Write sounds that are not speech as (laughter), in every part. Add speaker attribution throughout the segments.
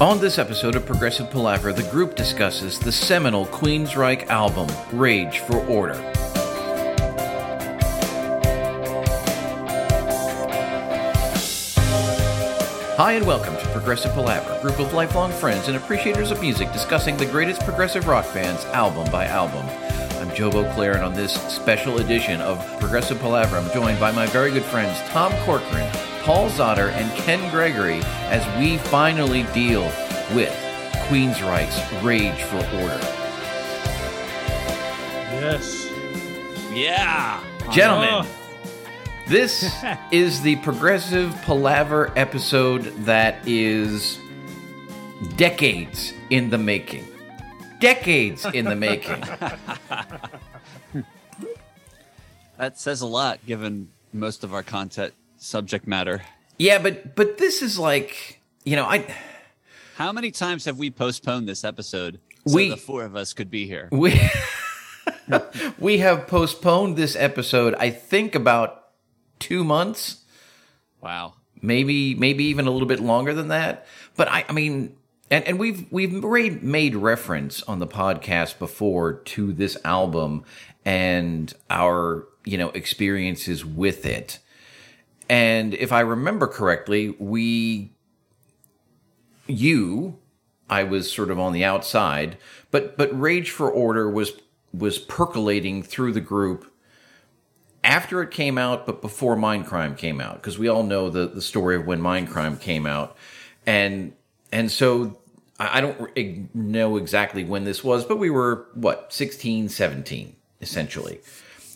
Speaker 1: On this episode of Progressive Palaver, the group discusses the seminal Queensryche album, Rage for Order. Hi, and welcome to Progressive Palaver, group of lifelong friends and appreciators of music discussing the greatest progressive rock bands album by album. I'm Joe Beauclair, and on this special edition of Progressive Palaver, I'm joined by my very good friends Tom Corcoran, Paul Zotter, and Ken Gregory as we finally deal with Queensryche's Rage for Order.
Speaker 2: Yes.
Speaker 3: Yeah.
Speaker 1: Gentlemen,
Speaker 2: Oh. (laughs)
Speaker 1: this (laughs) is the Progressive Palaver episode that is decades in the making. Decades in the making. (laughs)
Speaker 3: That says a lot given most of our content subject matter.
Speaker 1: Yeah, but but this is like, you know, I
Speaker 3: How many times have we postponed this episode so
Speaker 1: We-
Speaker 3: the four of us could be here?
Speaker 1: we (laughs) we have postponed this episode I think about 2 months.
Speaker 3: Wow.
Speaker 1: maybe maybe even a little bit longer than that. But I, I mean, and, and we've we've made, made reference on the podcast before to this album and our you know experiences with it. And if I remember correctly, we you I was sort of on the outside, but but Rage for Order was was percolating through the group after it came out, but before Mindcrime came out, because we all know the, the story of when Mindcrime came out, and and so I don't know exactly when this was, but we were what 16, 17, essentially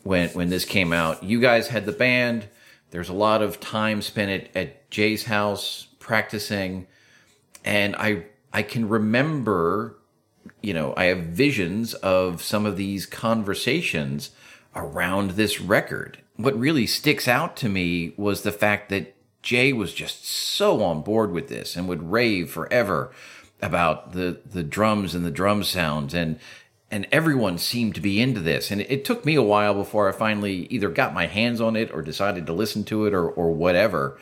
Speaker 1: when when this came out. You guys had the band. There's a lot of time spent at, at Jay's house practicing, and I I can remember you know, I have visions of some of these conversations around this record. What really sticks out to me was the fact that Jay was just so on board with this and would rave forever about the the drums and the drum sounds and and everyone seemed to be into this and it, took me a while before I finally either got my hands on it or decided to listen to it or or whatever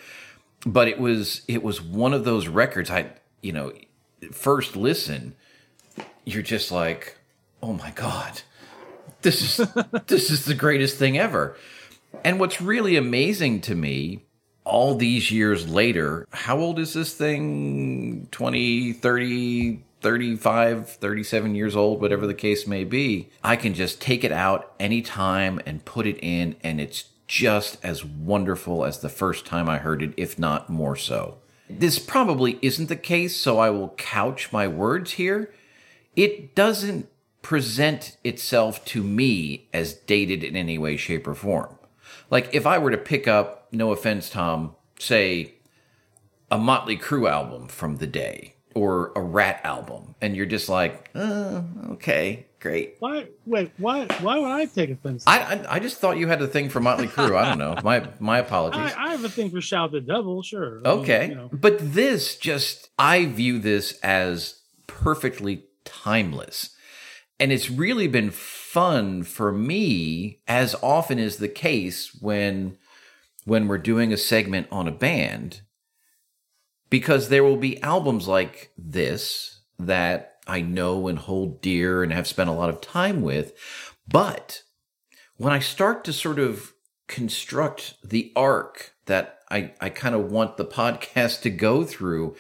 Speaker 1: but it was it was one of those records I you know first listen you're just like, oh my god, this is (laughs) this is the greatest thing ever. And what's really amazing to me, all these years later, how old is this thing? 20, 30, 35, 37 years old, whatever the case may be. I can just take it out anytime and put it in, and it's just as wonderful as the first time I heard it, if not more so. This probably isn't the case, so I will couch my words here it doesn't present itself to me as dated in any way, shape, or form. Like if I were to pick up, no offense, Tom, say a Motley Crue album from the day or a Ratt album, and you're just like, uh, okay, great.
Speaker 2: Why? Wait. Why? Why would I take offense?
Speaker 1: I, I I just thought you had a thing for Motley Crue. I don't know. (laughs) My my apologies.
Speaker 2: I, I have a thing for shout the devil. Sure. I mean,
Speaker 1: Okay.
Speaker 2: you know.
Speaker 1: But this just, I view this as perfectly timeless. And it's really been fun for me, as often is the case when when we're doing a segment on a band, because there will be albums like this that I know and hold dear and have spent a lot of time with. But when I start to sort of construct the arc that I, I kind of want the (laughs) podcast to go through,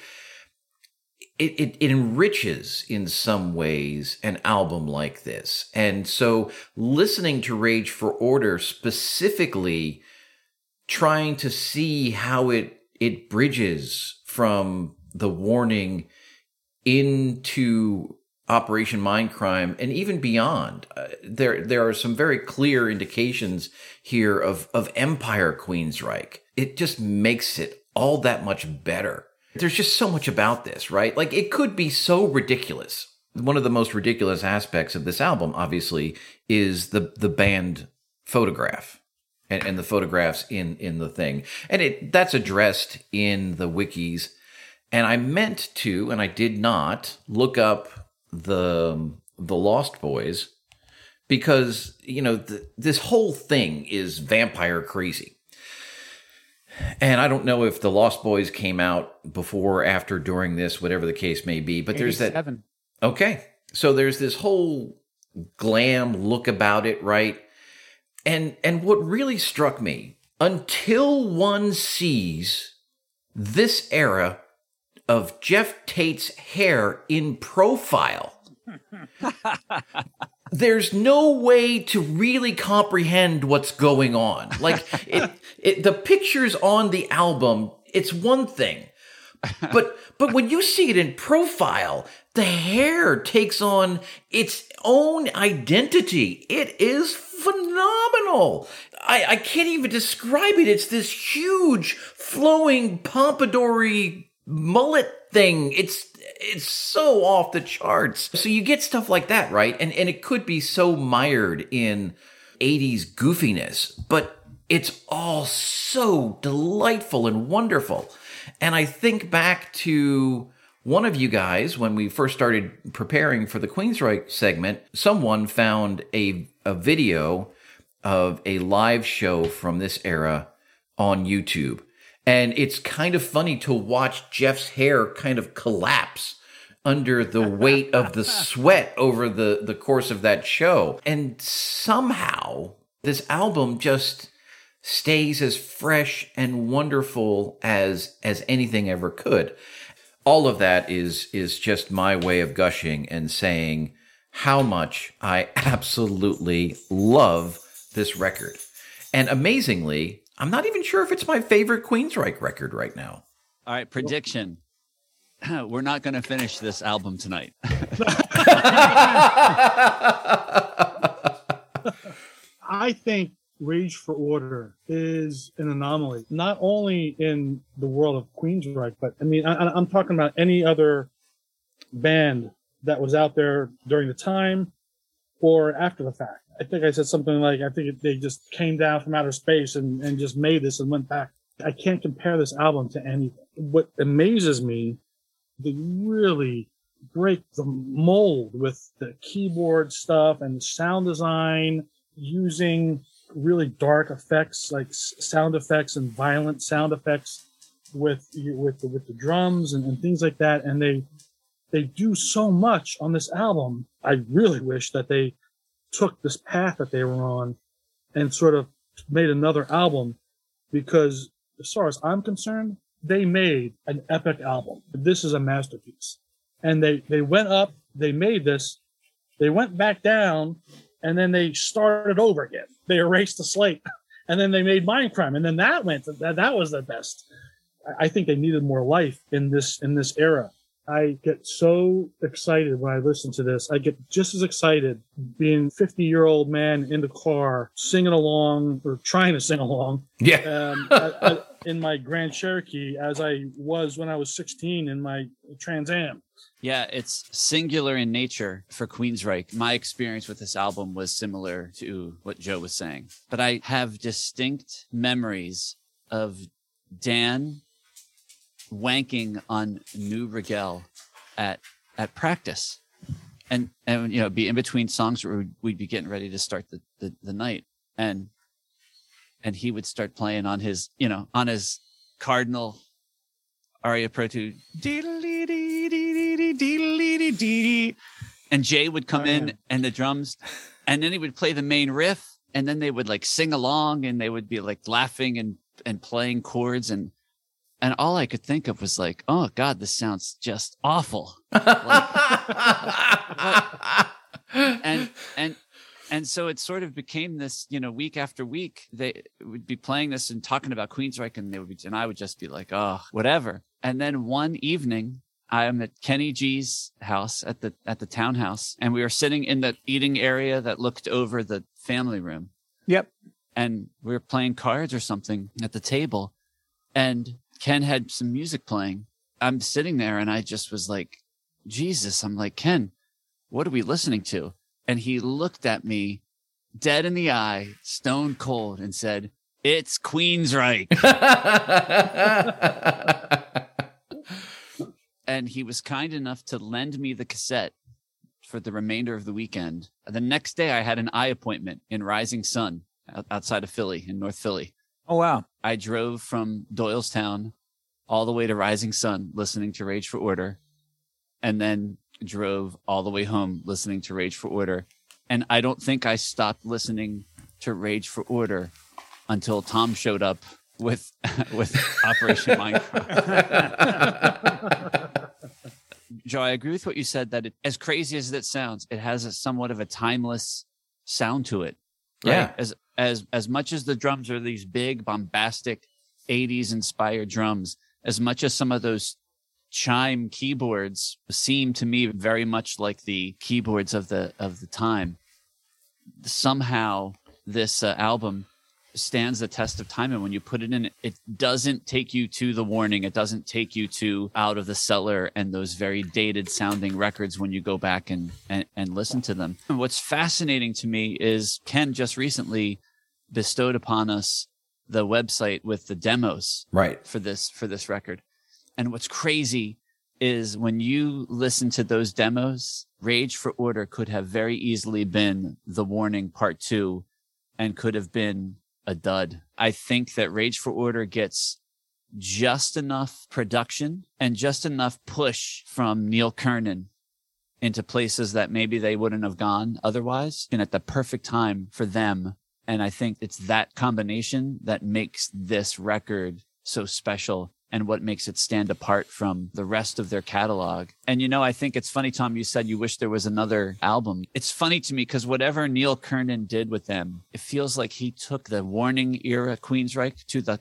Speaker 1: it, it, it enriches in some ways an album like this. And so listening to Rage for Order specifically trying to see how it it bridges from the warning into Operation Mindcrime and even beyond. Uh, there there are some very clear indications here of of Empire Queensryche. It just makes it all that much better. There's just so much about this, right? Like it could be so ridiculous. One of the most ridiculous aspects of this album, obviously, is the the band photograph and, and the photographs in in the thing, and it that's addressed in the wikis. And I meant to, and I did not look up the the Lost Boys because you know th- this whole thing is vampire crazy. and I don't know if the Lost Boys came out before, after, during this, whatever the case may be. But there's that. Okay, so there's this whole glam look about it, right? And and what really struck me until one sees this era of Geoff Tate's hair in profile. (laughs) There's no way to really comprehend what's going on. Like (laughs) it, it, the pictures on the album, it's one thing, but but when you see it in profile, the hair takes on its own identity. It is phenomenal. I, I can't even describe it. It's this huge, flowing, pompadoury mullet thing. It's it's so off the charts. So you get stuff like that, right? And and it could be so mired in 80s goofiness, but it's all so delightful and wonderful. And I think back to one of you guys when we first started preparing for the Queensryche segment, someone found a a video of a live show from this era on YouTube. And it's kind of funny to watch Jeff's hair kind of collapse under the weight of the (laughs) sweat over the, the course of that show. And somehow this album just stays as fresh and wonderful as as anything ever could. All of that is is just my way of gushing and saying how much I (laughs) absolutely love this record. And amazingly, I'm not even sure if it's my favorite Queensryche record right now.
Speaker 3: All right, prediction. (sighs) We're not going to finish this album tonight. (laughs)
Speaker 2: I think Rage for Order is an anomaly, not only in the world of Queensryche, but I mean, I, I'm talking about any other band that was out there during the time or after the fact. I think I said something like, I think they just came down from outer space and, and just made this and went back. I can't compare this album to anything. What amazes me, they really break the mold with the keyboard stuff and sound design using really dark effects like sound effects and violent sound effects with with the, with the drums and, and things like that and they they do so much on this album i really wish that they took this path that they were on and sort of made another album because as far as I'm concerned, they made an epic album. This is a masterpiece. And they, they went up, they made this, they went back down, and then they started over again. They erased the slate. (laughs) And then they made Mindcrime. And then that went that, that was the best. I think they needed more life in this in this era. I get so excited when I listen to this. I get just as excited being 50 year old man in the car singing along or trying to sing along.
Speaker 1: Yeah.
Speaker 2: um, (laughs) I- I- in my Grand Cherokee as I was when I was 16 in my Trans Am.
Speaker 3: Yeah, it's singular in nature for Queensryche. My experience with this album was similar to what Joe was saying, but I have distinct memories of Dan wanking on Neue Regel at at practice, and and you know be in between songs where we'd, we'd be getting ready to start the, the the night, and and he would start playing on his you know on his Cardinal Aria Pro 2 and Jay would come
Speaker 2: Oh, yeah.
Speaker 3: in and the drums. And then he would play the main riff. And then they would like sing along and they would be like laughing and and playing chords and and all I could think of was like oh god this sounds just awful. (laughs) And and and so it sort of became this you know week after week they would be playing this and talking about queensryche and they would be and i would just be like oh whatever. And then one evening i'm at kenny g's house at the at the townhouse and we were sitting in the eating area that looked over the family room.
Speaker 4: Yep.
Speaker 3: and we were playing cards or something at the table and ken had some music playing i'm sitting there and i just was like jesus i'm like ken what are we listening to and he looked at me dead in the eye stone cold and said it's queensryche (laughs) and he was kind enough to lend me the cassette for the remainder of the weekend. The next day, I had an eye appointment in Rising Sun outside of Philly, in North Philly.
Speaker 4: Oh wow.
Speaker 3: I drove from Doylestown all the way to Rising Sun listening to Rage for Order and then drove all the way home listening to Rage for Order. And I don't think I stopped listening to Rage for Order until Tom showed up with (laughs) with Operation (laughs) Minecraft. Joe, I agree with what you said that it, as crazy as it sounds, it has a somewhat of a timeless sound to it. Right?
Speaker 1: Yeah.
Speaker 3: As as as much as the drums are these big, bombastic 80s inspired drums, as much as some of those chime keyboards seem to me very much like the keyboards of the of the time. Somehow this uh, album stands the test of time. And when you put it in it doesn't take you to the warning. It doesn't take you to out of the cellar and those very dated sounding records when you go back and and, and listen to them. And what's fascinating to me is ken just recently bestowed upon us the website with the demos
Speaker 1: Right.
Speaker 3: for this for this record. And what's crazy is when you listen to those demos rage for order could have very easily been the warning part 2 and could have been a dud. I think that Rage for Order gets just enough production and just enough push from Neil Kernon into places that maybe they wouldn't have gone otherwise and at the perfect time for them. And I think it's that combination that makes this record so special and what makes it stand apart from the rest of their catalog. And you know, I think it's funny, Tom, you said you wish there was another album. It's funny to me because whatever Neil Kernon did with them, it feels like he took the Warning era Queensryche to the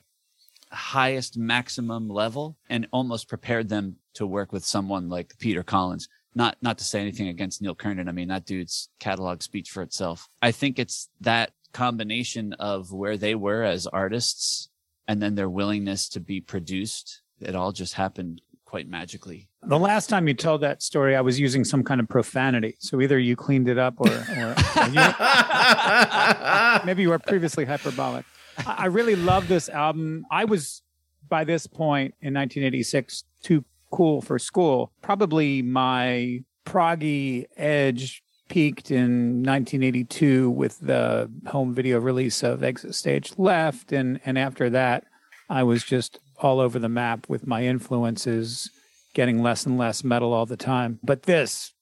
Speaker 3: highest maximum level and almost prepared them to work with someone like Peter Collins. Not not to say anything against Neil Kernon. I mean, that dude's catalog speaks for itself. I think it's that combination of where they were as artists and then their willingness to be produced. It all just happened quite magically.
Speaker 4: The last time you told that story, I was using some kind of profanity. So either you cleaned it up or, or, or you, (laughs) maybe you were previously hyperbolic. I, I really love this album. I was by this point in 1986 too cool for school. Probably my proggy edge peaked in 1982 with the home video release of Exit Stage Left, and and after that, I was just all over the map with my influences, getting less and less metal all the time. But this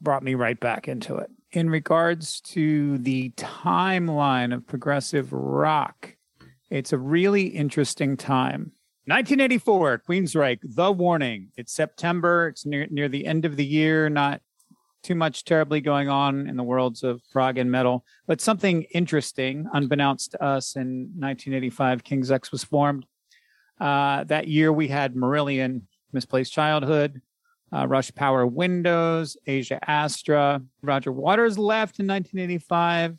Speaker 4: brought me right back into it. In regards to the timeline of progressive rock, it's a really interesting time. 1984, Queensryche, The Warning. It's September. It's near near the end of the year. Not too much terribly going on in the worlds of prog and metal, but something interesting, unbeknownst to us, in 1985, King's X was formed. Uh, that year, we had Marillion, Misplaced Childhood, uh, Rush Power Windows, Asia Astra. Roger Waters left in 1985.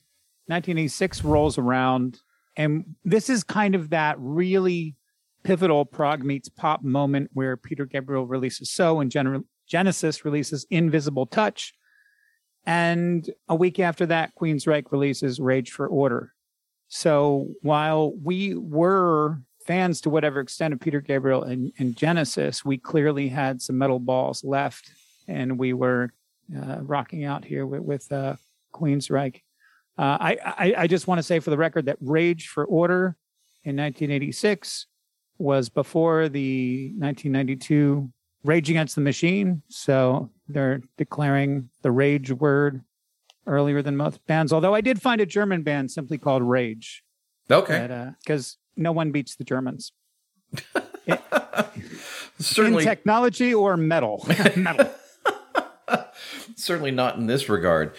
Speaker 4: 1986 rolls around, and this is kind of that really pivotal prog meets pop moment where Peter Gabriel releases So and Gen- Genesis releases Invisible Touch. And a week after that, Queensryche releases Rage for Order. So while we were fans to whatever extent of Peter Gabriel and, and Genesis, we clearly had some metal balls left, and we were uh, rocking out here with, with uh, Queensryche. Uh, I, I, I just want to say for the record that Rage for Order in 1986 was before the 1992 Rage Against the Machine. So they're declaring the Rage word earlier than most bands. Although I did find a German band simply called Rage.
Speaker 1: Okay.
Speaker 4: Because uh, no one beats the Germans (laughs)
Speaker 1: certainly,
Speaker 4: in technology or metal. (laughs) (laughs) metal.
Speaker 1: certainly not in this regard.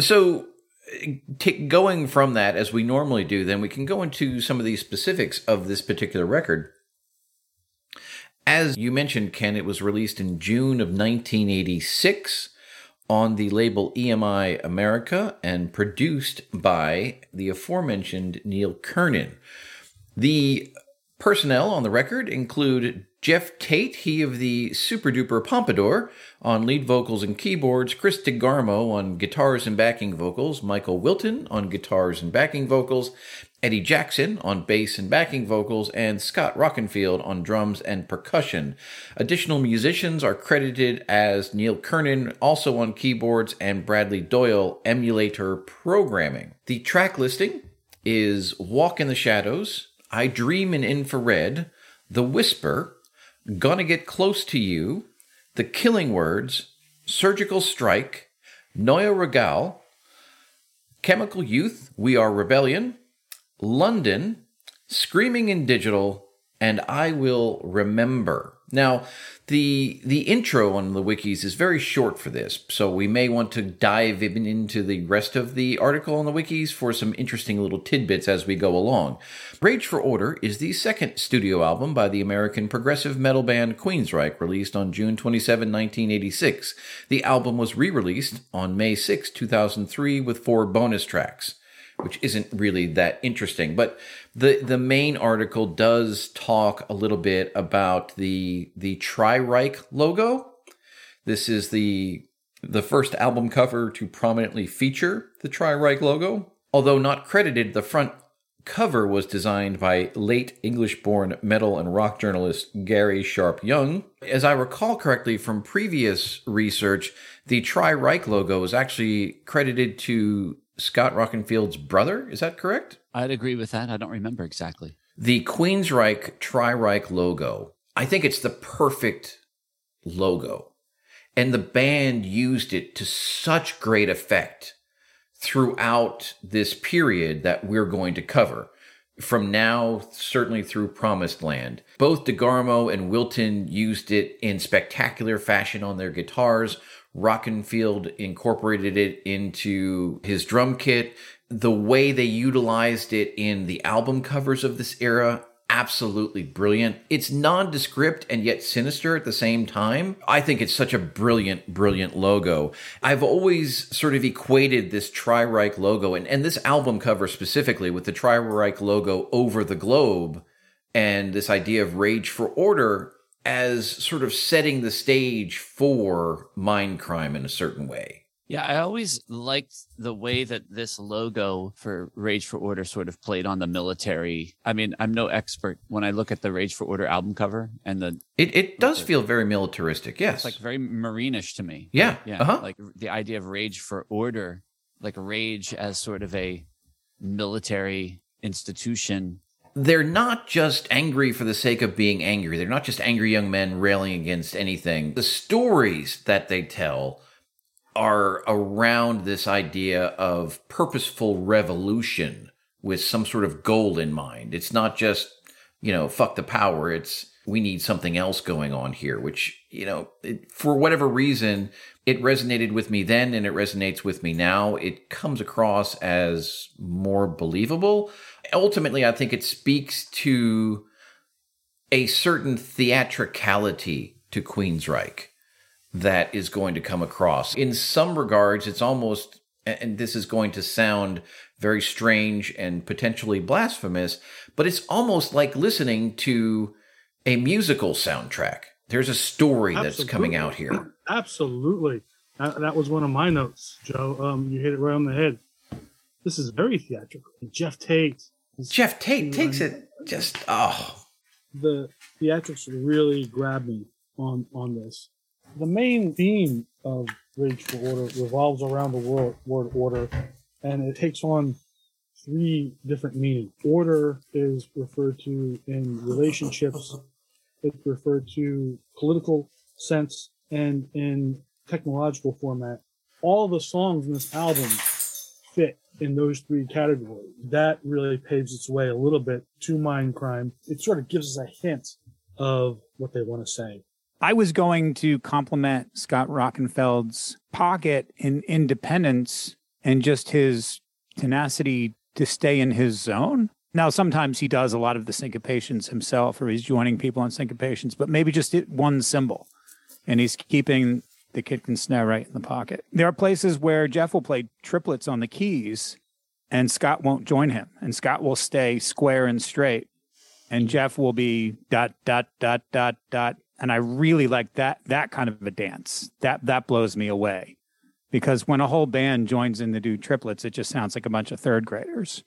Speaker 1: So, t- going from that as we normally do, then we can go into some of these specifics of this particular record. As you mentioned, Ken, it was released in June of 1986 on the label EMI America and produced by the aforementioned Neil Kernon. The personnel on the record include Geoff Tate, he of the Super Duper Pompadour, on lead vocals and keyboards, Chris DeGarmo on guitars and backing vocals, Michael Wilton on guitars and backing vocals, Eddie Jackson on bass and backing vocals, and Scott Rockenfield on drums and percussion. Additional musicians are credited as Neil Kernon, also on keyboards, and Bradley Doyle, emulator programming. The track listing is Walk in the Shadows, I Dream in Infrared, The Whisper, Gonna Get Close to You, The Killing Words, Surgical Strike, Neue Regel, Chemical Youth, We Are Rebellion, London, Screaming in Digital, and I Will Remember. Now, the the intro on the wikis is very short for this, so we may want to dive in into the rest of the article on the wikis for some interesting little tidbits as we go along. Rage for Order is the second studio album by the American progressive metal band Queensryche, released on June 27, 1986. The album was re-released on May 6, 2003 with four bonus tracks which isn't really that interesting. But the the main article does talk a little bit about the the Tri-Ryche logo. This is the the first album cover to prominently feature the Tri-Ryche logo. Although not credited, the front cover was designed by late English born metal and rock journalist Garry Sharpe-Young. As I recall correctly from previous research, the Tri-Ryche logo is actually credited to Scott Rockenfield's brother. Is that correct?
Speaker 3: I'd agree with that. I don't remember exactly.
Speaker 1: The Queensryche Tri-Ryche logo. I think it's the perfect logo. And the band used it to such great effect throughout this period that we're going to cover. From now, certainly through Promised Land. Both DeGarmo and Wilton used it in spectacular fashion on their guitars. Rockenfield incorporated it into his drum kit. The way they utilized it in the album covers of this era, absolutely brilliant. It's nondescript and yet sinister at the same time. I think it's such a brilliant, brilliant logo. I've always sort of equated this Tri-Ryche logo and, and this album cover specifically with the Tri-Ryche logo over the globe and this idea of rage for order as sort of setting the stage for Mindcrime in a certain way.
Speaker 3: Yeah, I always liked the way that this logo for Rage for Order sort of played on the military. I mean, I'm no expert when I look at the Rage for Order album cover and the
Speaker 1: It it does feel very militaristic, yes.
Speaker 3: it's like very marinish to me.
Speaker 1: Yeah,
Speaker 3: Yeah.
Speaker 1: uh-huh.
Speaker 3: Like the idea of Rage for Order, like rage as sort of a military institution.
Speaker 1: They're not just angry for the sake of being angry. They're not just angry young men railing against anything. The stories that they tell are around this idea of purposeful revolution with some sort of goal in mind. It's not just, you know, fuck the power. It's we need something else going on here, which, you know, it, for whatever reason, it resonated with me then and it resonates with me now. It comes across as more believable. Ultimately, I think it speaks to a certain theatricality to Queensryche that is going to come across. In some regards, it's almost, and this is going to sound very strange and potentially blasphemous, but it's almost like listening to a musical soundtrack. There's a story that's coming out here. (clears throat)
Speaker 2: Absolutely. That, that was one of my notes, Joe. Um, you hit it right on the head. This is very theatrical. Geoff Tate. Is-
Speaker 1: Geoff Tate takes it just, oh,
Speaker 2: the theatrics really grabbed me on on this. The main theme of Rage for Order revolves around the word, word order, and it takes on three different meanings. Order is referred to in relationships. It's referred to political sense and in technological format. All the songs in this album fit in those three categories. That really paves its way a little bit to Mind Crime. It sort of gives us a hint of what they want to say.
Speaker 4: I was going to compliment Scott Rockenfield's pocket in independence and just his tenacity to stay in his zone. Now, sometimes he does a lot of the syncopations himself, or he's joining people on syncopations, but maybe just one cymbal, and he's keeping the kid can snare right in the pocket. There are places where Jeff will play triplets on the keys, and Scott won't join him, and Scott will stay square and straight, and Jeff will be dot dot dot dot dot and I really like that that kind of a dance. That that blows me away. Because when a whole band joins in to do triplets, it just sounds like a bunch of third graders.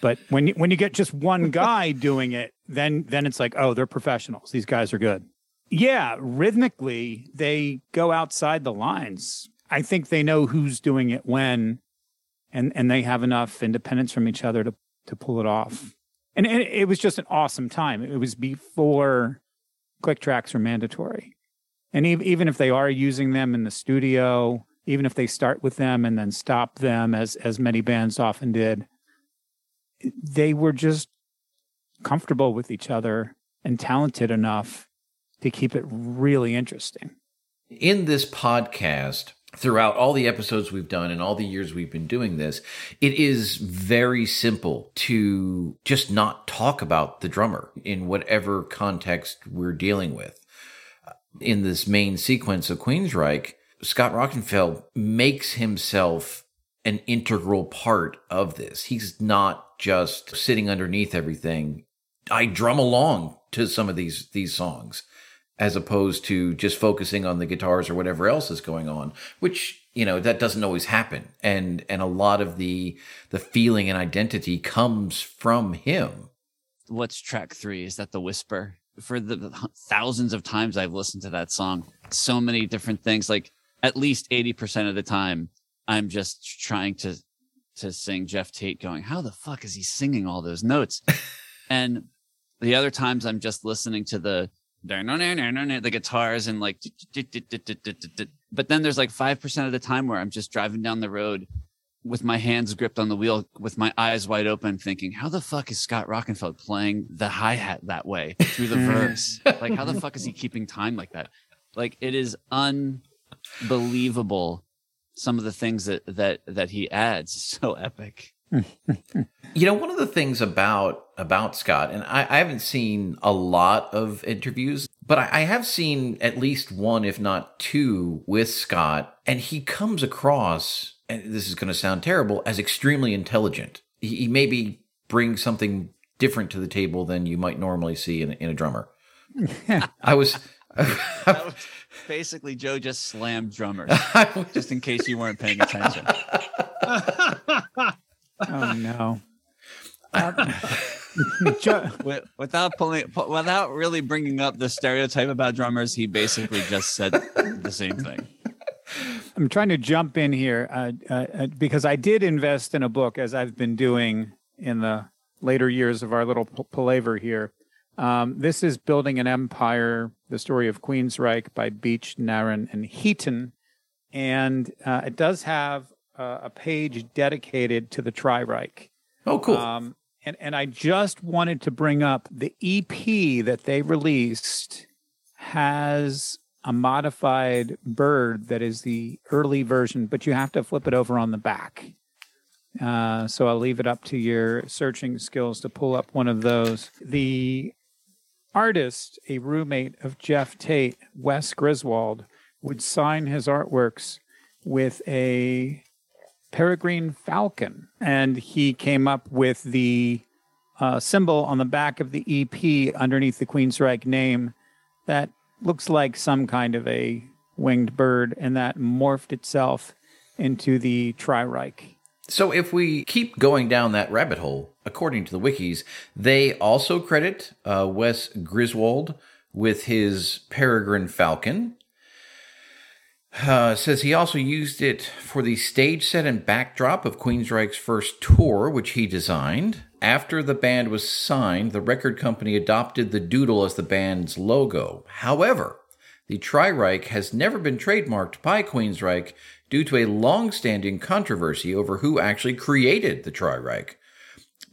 Speaker 4: But when you, when you get just one (laughs) guy doing it, then then it's like, oh, they're professionals. These guys are good. Yeah, rhythmically, they go outside the lines. I think they know who's doing it when, and and they have enough independence from each other to to pull it off. and, and it was just an awesome time. It was before click tracks were mandatory, and even even if they are using them in the studio, even if they start with them and then stop them, as as many bands often did, they were just comfortable with each other and talented enough to keep it really interesting.
Speaker 1: In this podcast, throughout all the episodes we've done and all the years we've been doing this, it is very simple to just not talk about the drummer in whatever context we're dealing with. In this main sequence of Queensryche, Scott Rockenfield makes himself an integral part of this. He's not just sitting underneath everything. I drum along to some of these these songs as opposed to just focusing on the guitars or whatever else is going on, which you know that doesn't always happen. And and a lot of the the feeling and identity comes from him.
Speaker 3: What's track three? Is that the whisper? For the thousands of times I've listened to that song, so many different things. Like at least eighty percent of the time, I'm just trying to to sing Geoff Tate, going, "How the fuck is he singing all those notes?" (laughs) and the other times I'm just listening to the the guitars and like but then there's like 5% of the time where i'm just driving down the road with my hands gripped on the wheel with my eyes wide open thinking how the fuck is scott rockenfield playing the hi-hat that way through the hmm. verse? Like how the fuck is he keeping time like that? Like it is unbelievable some of the things that that that he adds. (laughs) So epic
Speaker 1: you know, one of the things about about Scott, and I, I haven't seen a lot of interviews, but I, I, have seen at least one, if not two, with Scott, and he comes across, and this is going to sound terrible, as extremely intelligent. He, he maybe brings something different to the table than you might normally see in, in a drummer. (laughs) I was.
Speaker 3: basically Joe just slammed drummers, (laughs) just in case you weren't paying attention. (laughs)
Speaker 4: oh no. (laughs) (laughs)
Speaker 3: without pulling, without really bringing up the stereotype about drummers, he basically just said the same thing.
Speaker 4: I'm trying to jump in here uh, uh, uh, because I did invest in a book, as I've been doing in the later years of our little palaver here. Um, this is Building an Empire, the story of Queensryche by Beach, Narron, and Heaton. And uh, it does have uh, a page dedicated to the Tri-Ryche.
Speaker 1: Oh, cool. Um,
Speaker 4: and, and I just wanted to bring up the EP that they released has a modified bird that is the early version, but you have to flip it over on the back. Uh, so I'll leave it up to your searching skills to pull up one of those. The artist, a roommate of Geoff Tate, Wes Griswold, would sign his artworks with a peregrine falcon. And he came up with the uh, symbol on the back of the EP underneath the Queensryche name that looks like some kind of a winged bird, and that morphed itself into the Tri-Ryche.
Speaker 1: So if we keep going down that rabbit hole, according to the wikis, they also credit uh, Wes Griswold with his peregrine falcon uh, says he also used it for the stage set and backdrop of Queensryche's first tour, which he designed. After the band was signed, the record company adopted the doodle as the band's logo. However, the Tri-Ryche has never been trademarked by Queensryche due to a long-standing controversy over who actually created the Tri-Ryche.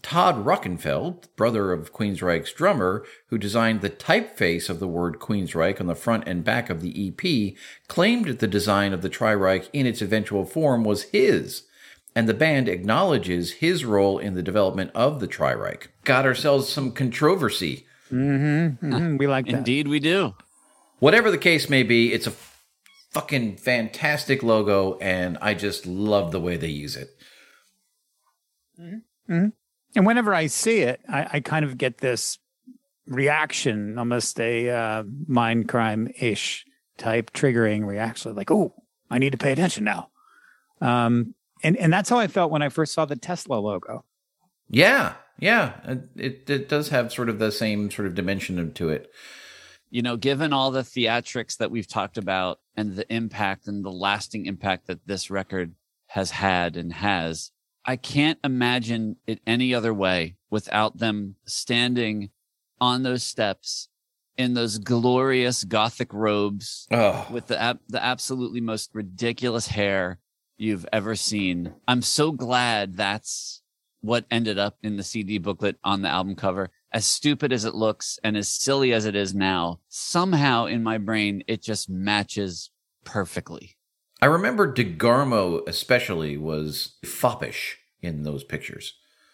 Speaker 1: Todd Rockenfield, brother of Queensryche's drummer, who designed the typeface of the word Queensryche on the front and back of the EP, claimed that the design of the Tri-Ryche in its eventual form was his, and the band acknowledges his role in the development of the Tri-Ryche. Got ourselves some controversy.
Speaker 4: Mm-hmm, mm-hmm. We like that.
Speaker 3: Indeed, we do.
Speaker 1: Whatever the case may be, it's a fucking fantastic logo, and I just love the way they use it.
Speaker 4: Mm-hmm. And whenever I see it, I, I kind of get this reaction, almost a uh, mind crime ish type triggering reaction, like, oh, I need to pay attention now. Um, and, and that's how I felt when I first saw the Tesla logo.
Speaker 1: Yeah, yeah. It, it does have sort of the same sort of dimension to it.
Speaker 3: You know, given all the theatrics that we've talked about and the impact and the lasting impact that this record has had and has, I can't imagine it any other way without them standing on those steps in those glorious gothic robes
Speaker 1: Oh,
Speaker 3: with the ab- the absolutely most ridiculous hair you've ever seen. I'm so glad that's what ended up in the CD booklet on the album cover. As stupid as it looks and as silly as it is now, somehow in my brain it just matches perfectly.
Speaker 1: I remember DeGarmo especially was foppish in those pictures.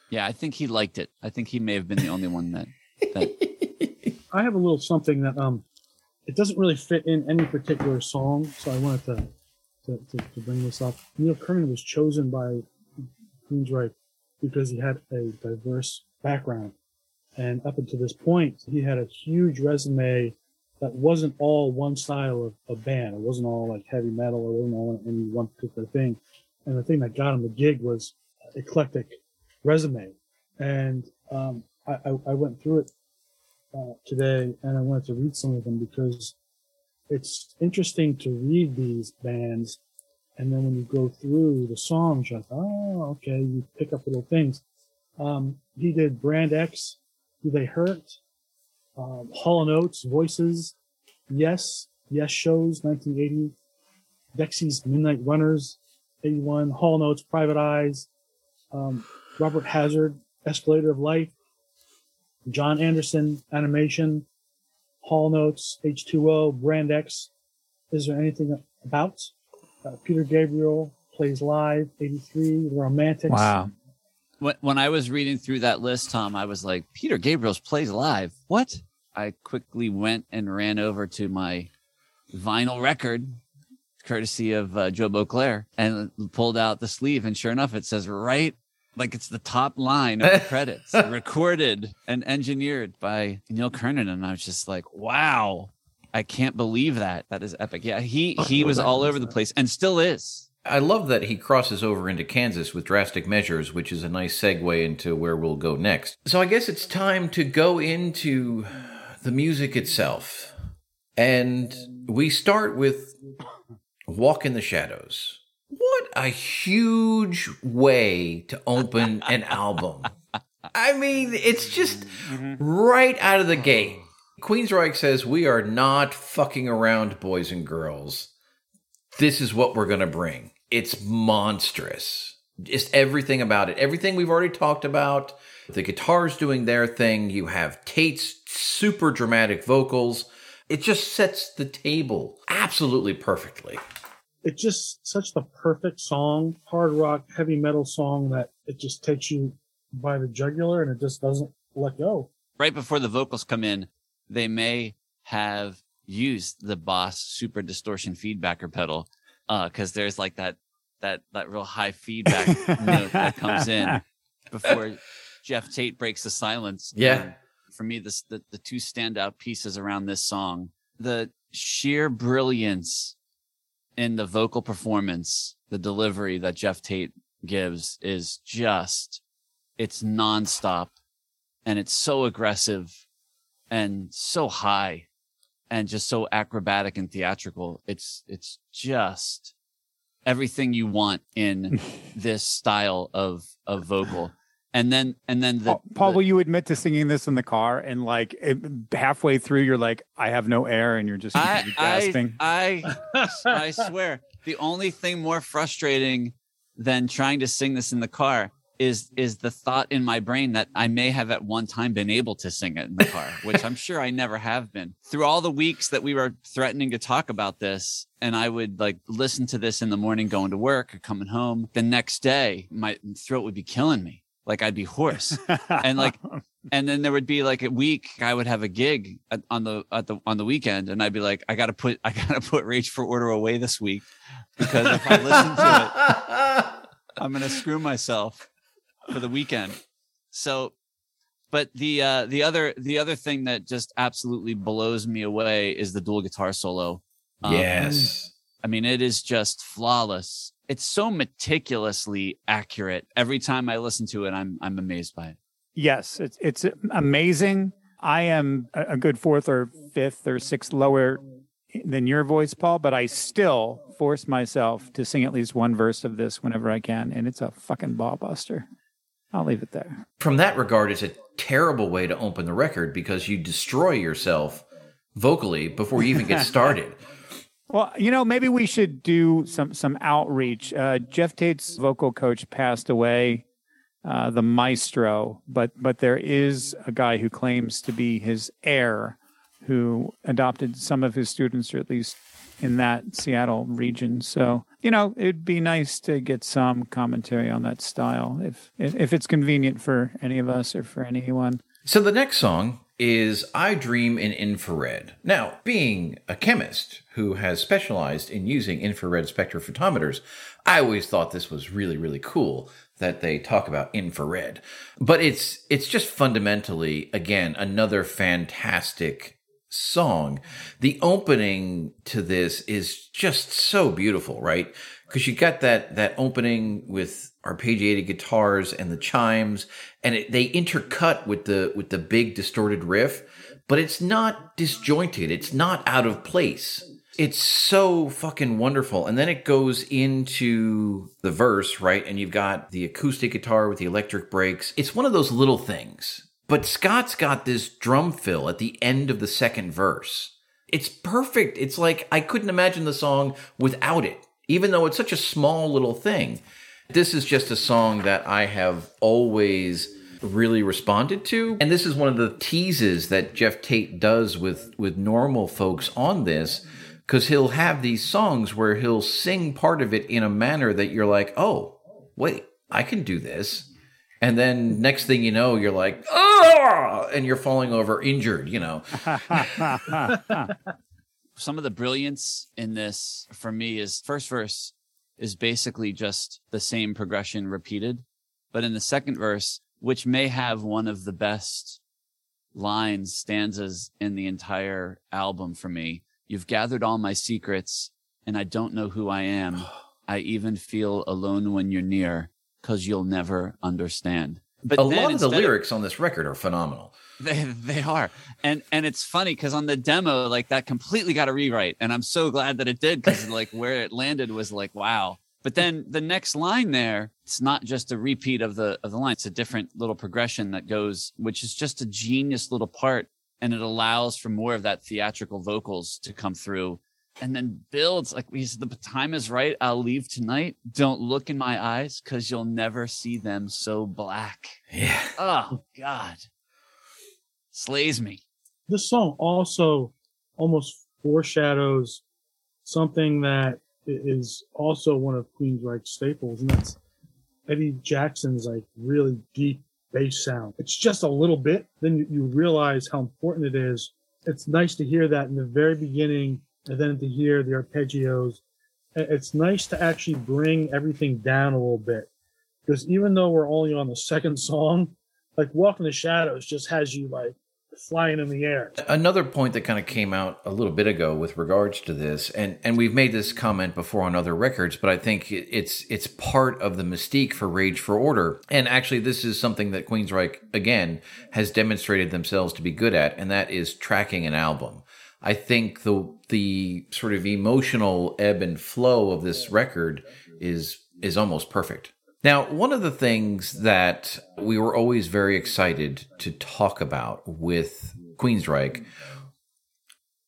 Speaker 3: Yeah, I think he liked it. I think he may have been the only one that that (laughs)
Speaker 2: I have a little something that um, it doesn't really fit in any particular song, so I wanted to to, to, to bring this up. Neil Kernon was chosen by Queensryche because he had a diverse background, and up until this point, he had a huge resume that wasn't all one style of, of band. It wasn't all like heavy metal or wasn't all any one particular thing. And the thing that got him the gig was eclectic resume. And um, I, I, I went through it uh, today, and I wanted to read some of them because it's interesting to read these bands, and then when you go through the songs, you're like, oh, okay, you pick up little things. Um, he did Brand X, Do They Hurt, um, Hall and Oates, Voices, Yes, Yes Shows, 1980, Dexy's Midnight Runners, 81, Hall and Oates, Private Eyes, um, Robert Hazard, Escalator of Life, John Anderson, Animation, Hall Notes, H2O, Brand X. Is there anything about? Uh, Peter Gabriel plays live, 83, The Romantics.
Speaker 4: Wow.
Speaker 3: when, when I was reading through that list, Tom, I was like, Peter Gabriel's plays live. What? I quickly went and ran over to my vinyl record, courtesy of uh, Joe Beauclair, and pulled out the sleeve. And sure enough, it says right, like it's the top line of the (laughs) credits, recorded and engineered by Neil Kernon. And I was just like, wow, I can't believe that. That is epic. Yeah, he he was all over the place and still is.
Speaker 1: I love that he crosses over into Kansas with drastic measures, which is a nice segue into where we'll go next. So I guess it's time to go into the music itself. And we start with Walk in the Shadows. What a huge way to open an album. I mean, it's just right out of the gate. Queensryche says, We are not fucking around, boys and girls this is what we're going to bring. It's monstrous. Just everything about it. Everything we've already talked about. The guitars doing their thing. You have Tate's super dramatic vocals. It just sets the table absolutely perfectly.
Speaker 2: It's just such the perfect song, hard rock, heavy metal song that it just takes you by the jugular and it just doesn't let go.
Speaker 3: right before the vocals come in, they may have used the Boss Super Distortion feedbacker pedal uh, because there's like that that that real high feedback (laughs) note that comes in before Geoff Tate breaks the silence.
Speaker 1: Yeah.
Speaker 3: And for me, this the, the two standout pieces around this song, the sheer brilliance in the vocal performance, the delivery that Geoff Tate gives is just it's nonstop and it's so aggressive and so high and just so acrobatic and theatrical. It's it's just everything you want in (laughs) this style of of vocal. And then and then the,
Speaker 4: Paul, Paul,
Speaker 3: the-
Speaker 4: will you admit to singing this in the car and like it, halfway through you're like, I have no air, and you're just
Speaker 3: I,
Speaker 4: you're
Speaker 3: I,
Speaker 4: gasping.
Speaker 3: I, (laughs) I swear, the only thing more frustrating than trying to sing this in the car is is the thought in my brain that I may have at one time been able to sing it in the car, which I'm sure I never have been. Through all the weeks that we were threatening to talk about this, and I would like listen to this in the morning going to work or coming home, the next day my throat would be killing me. Like I'd be hoarse (laughs) and like and then there would be like a week I would have a gig at, on the at the on the weekend and I'd be like I got to put (laughs) I got to put Rage for Order away this week because if I listen to it (laughs) I'm going to screw myself for the weekend. So but the uh the other the other thing that just absolutely blows me away is the dual guitar solo. Um,
Speaker 1: yes.
Speaker 3: I mean, it is just flawless. It's so meticulously accurate. Every time I listen to it, I'm I'm amazed by it.
Speaker 4: Yes, it's it's amazing. I am a a good fourth or fifth or sixth lower than your voice, Paul, but I still force myself to sing at least one verse of this whenever I can, and it's a fucking ball buster. I'll leave it there.
Speaker 1: From that regard, it's a terrible way to open the record because you destroy yourself vocally before you even get (laughs) started.
Speaker 4: Well, you know, maybe we should do some some outreach. Uh, Geoff Tate's vocal coach passed away, uh, the maestro, but but there is a guy who claims to be his heir, who adopted some of his students, or at least in that Seattle region. So you know, it'd be nice to get some commentary on that style, if if, if it's convenient for any of us or for anyone.
Speaker 1: So the next song is I Dream in Infrared. Now, being a chemist who has specialized in using infrared spectrophotometers, I always thought this was really, really cool that they talk about infrared. But it's it's just fundamentally again another fantastic song. The opening to this is just so beautiful, right? Because you got that that opening with arpeggiated guitars and the chimes, and it, they intercut with the with the big distorted riff, but it's not disjointed. It's not out of place. It's so fucking wonderful. And then it goes into the verse, right? And you've got the acoustic guitar with the electric breaks. It's one of those little things. But Scott's got this drum fill at the end of the second verse. It's perfect. It's like I couldn't imagine the song without it, even though it's such a small little thing. This is just a song that I have always really responded to. And this is one of the teases that Geoff Tate does with, with normal folks on this, because he'll have these songs where he'll sing part of it in a manner that you're like, oh, wait, I can do this. And then next thing you know, you're like, oh, and you're falling over injured, you know. (laughs)
Speaker 3: Some of the brilliance in this for me is first verse is basically just the same progression repeated. But in the second verse, which may have one of the best lines, stanzas in the entire album for me, you've gathered all my secrets and I don't know who I am. I even feel alone when you're near because you'll never understand.
Speaker 1: But a lot of the lyrics of, on this record are phenomenal.
Speaker 3: They they are, and and it's funny because on the demo, like that completely got a rewrite, and I'm so glad that it did because like (laughs) where it landed was like wow. But then the next line there, it's not just a repeat of the of the line; it's a different little progression that goes, which is just a genius little part, and it allows for more of that theatrical vocals to come through and then builds like we said the time is right i'll leave tonight. Don't look in my eyes because you'll never see them so black.
Speaker 1: Yeah.
Speaker 3: Oh god slays me.
Speaker 2: This song also almost foreshadows something that is also one of Queen's like staples, and that's Eddie Jackson's like really deep bass sound. It's just a little bit, then you, you realize how important it is. It's nice to hear that in the very beginning, and then to hear the arpeggios. It's nice to actually bring everything down a little bit, because even though we're only on the second song, like Walk in the Shadows just has you like flying in the air.
Speaker 1: Another point that kind of came out a little bit ago with regards to this, and and we've made this comment before on other records, but I think it's it's part of the mystique for Rage for Order. And actually, this is something that Queensryche again has demonstrated themselves to be good at, and that is tracking an album. I think the the sort of emotional ebb and flow of this record is is almost perfect. Now, one of the things that we were always very excited to talk about with Queensryche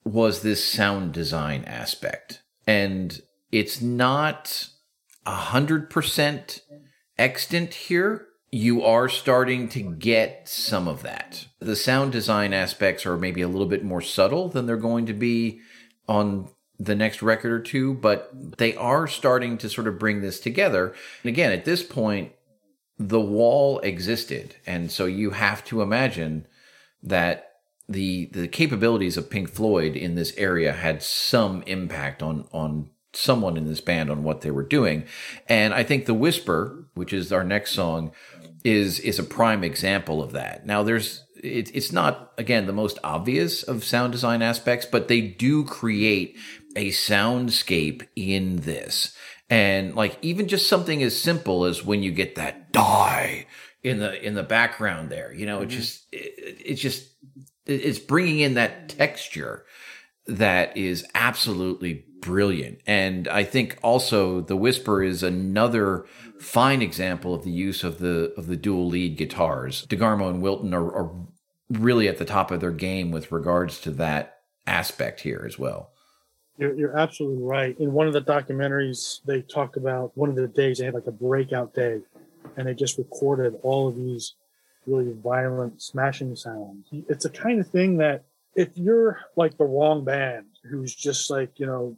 Speaker 1: was this sound design aspect. And it's not a hundred percent extant here. You are starting to get some of that. The sound design aspects are maybe a little bit more subtle than they're going to be on the next record or two, but they are starting to sort of bring this together. And again, at this point, the wall existed. And so you have to imagine that the the capabilities of Pink Floyd in this area had some impact on on someone in this band on what they were doing. And I think The Whisper, which is our next song, is is a prime example of that. Now there's it, it's not again the most obvious of sound design aspects, but they do create a soundscape in this. And like even just something as simple as when you get that die in the in the background there, you know, mm-hmm. it just it, it's just it's bringing in that texture that is absolutely brilliant. And I think also the Whisper is another fine example of the use of the of the dual lead guitars. DeGarmo and Wilton are, are really at the top of their game with regards to that aspect here as well.
Speaker 2: You're, you're absolutely right. In one of the documentaries, they talked about one of the days they had like a breakout day, and they just recorded all of these really violent smashing sounds. It's a kind of thing that if you're like the wrong band who's just like, you know,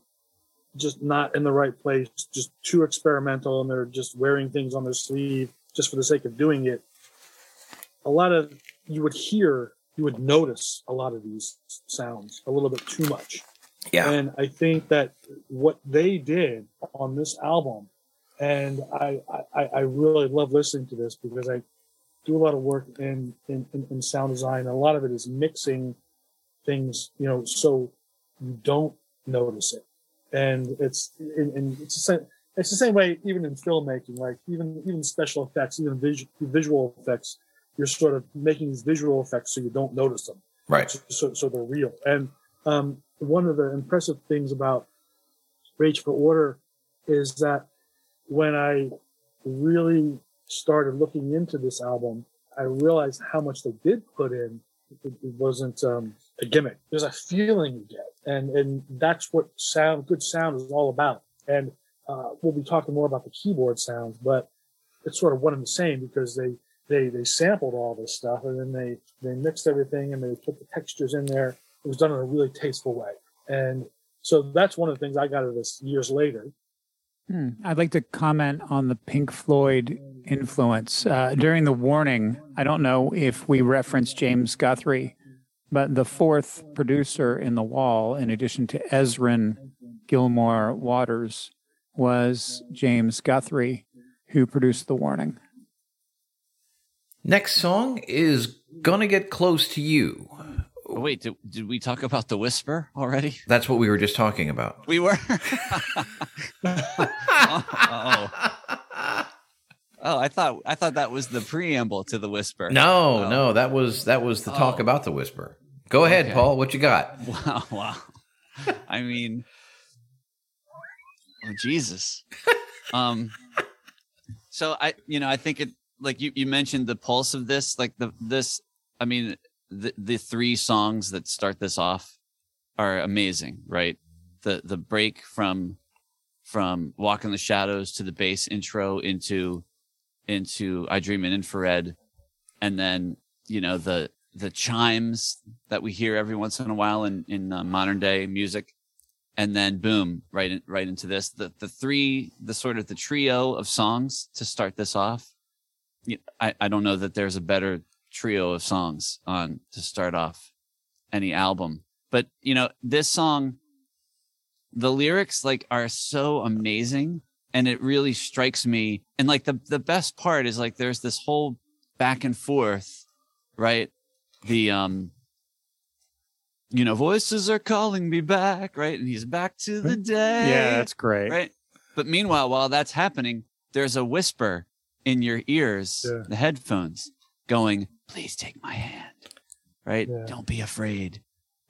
Speaker 2: just not in the right place, just too experimental, and they're just wearing things on their sleeve just for the sake of doing it, a lot of you would hear, you would notice a lot of these sounds a little bit too much.
Speaker 1: Yeah.
Speaker 2: And I think that what they did on this album, and I, I, I really love listening to this because I do a lot of work in, in, in sound design. And a lot of it is mixing things, you know, so you don't notice it. And it's, and, and it's the same, it's the same way even in filmmaking, like even, even special effects, even visual, visual effects, you're sort of making these visual effects so you don't notice them.
Speaker 1: Right.
Speaker 2: So, so, so they're real. And, um, one of the impressive things about Rage for Order is that when I really started looking into this album, I realized how much they did put in. It, it wasn't um, a gimmick. There's a feeling you get, and and that's what sound, good sound, is all about. And uh, we'll be talking more about the keyboard sounds, but it's sort of one and the same because they they they sampled all this stuff and then they they mixed everything and they put the textures in there. It was done in a really tasteful way, and so that's one of the things I got out of this years later.
Speaker 4: Hmm. I'd like to comment on the Pink Floyd influence. Uh, during the warning, I don't know if we referenced James Guthrie, but the fourth producer in the wall, in addition to Ezrin Gilmore Waters, was James Guthrie, who produced the warning.
Speaker 1: Next song is Gonna Get Close to You.
Speaker 3: Oh, wait, did, did we talk about the whisper already?
Speaker 1: That's what we were just talking about.
Speaker 3: We were. (laughs) oh, oh, I thought I thought that was the preamble to the whisper.
Speaker 1: No,
Speaker 3: Oh.
Speaker 1: no, that was that was the talk
Speaker 3: Oh.
Speaker 1: about the whisper. Go ahead,
Speaker 3: Okay.
Speaker 1: Paul. What you got? (laughs)
Speaker 3: Wow, wow. I mean, oh, Jesus. Um, so I, you know, I think it like you you mentioned the pulse of this, like the this. I mean, the the three songs that start this off are amazing, right? The the break from from Walk in the Shadows to the bass intro into into I Dream in Infrared, and then you know the the chimes that we hear every once in a while in in uh, modern day music, and then boom, right in, right into this. The the three the sort of the trio of songs to start this off. I I don't know that there's a better trio of songs on to start off any album, but you know this song the lyrics like are so amazing and it really strikes me. And like the the best part is like there's this whole back and forth right? The um you know voices are calling me back right? And he's back to the day
Speaker 4: Yeah, that's great.
Speaker 3: right? But meanwhile while that's happening there's a whisper in your ears
Speaker 2: Yeah.
Speaker 3: the headphones going please take my hand. Right?
Speaker 2: Yeah.
Speaker 3: don't be afraid.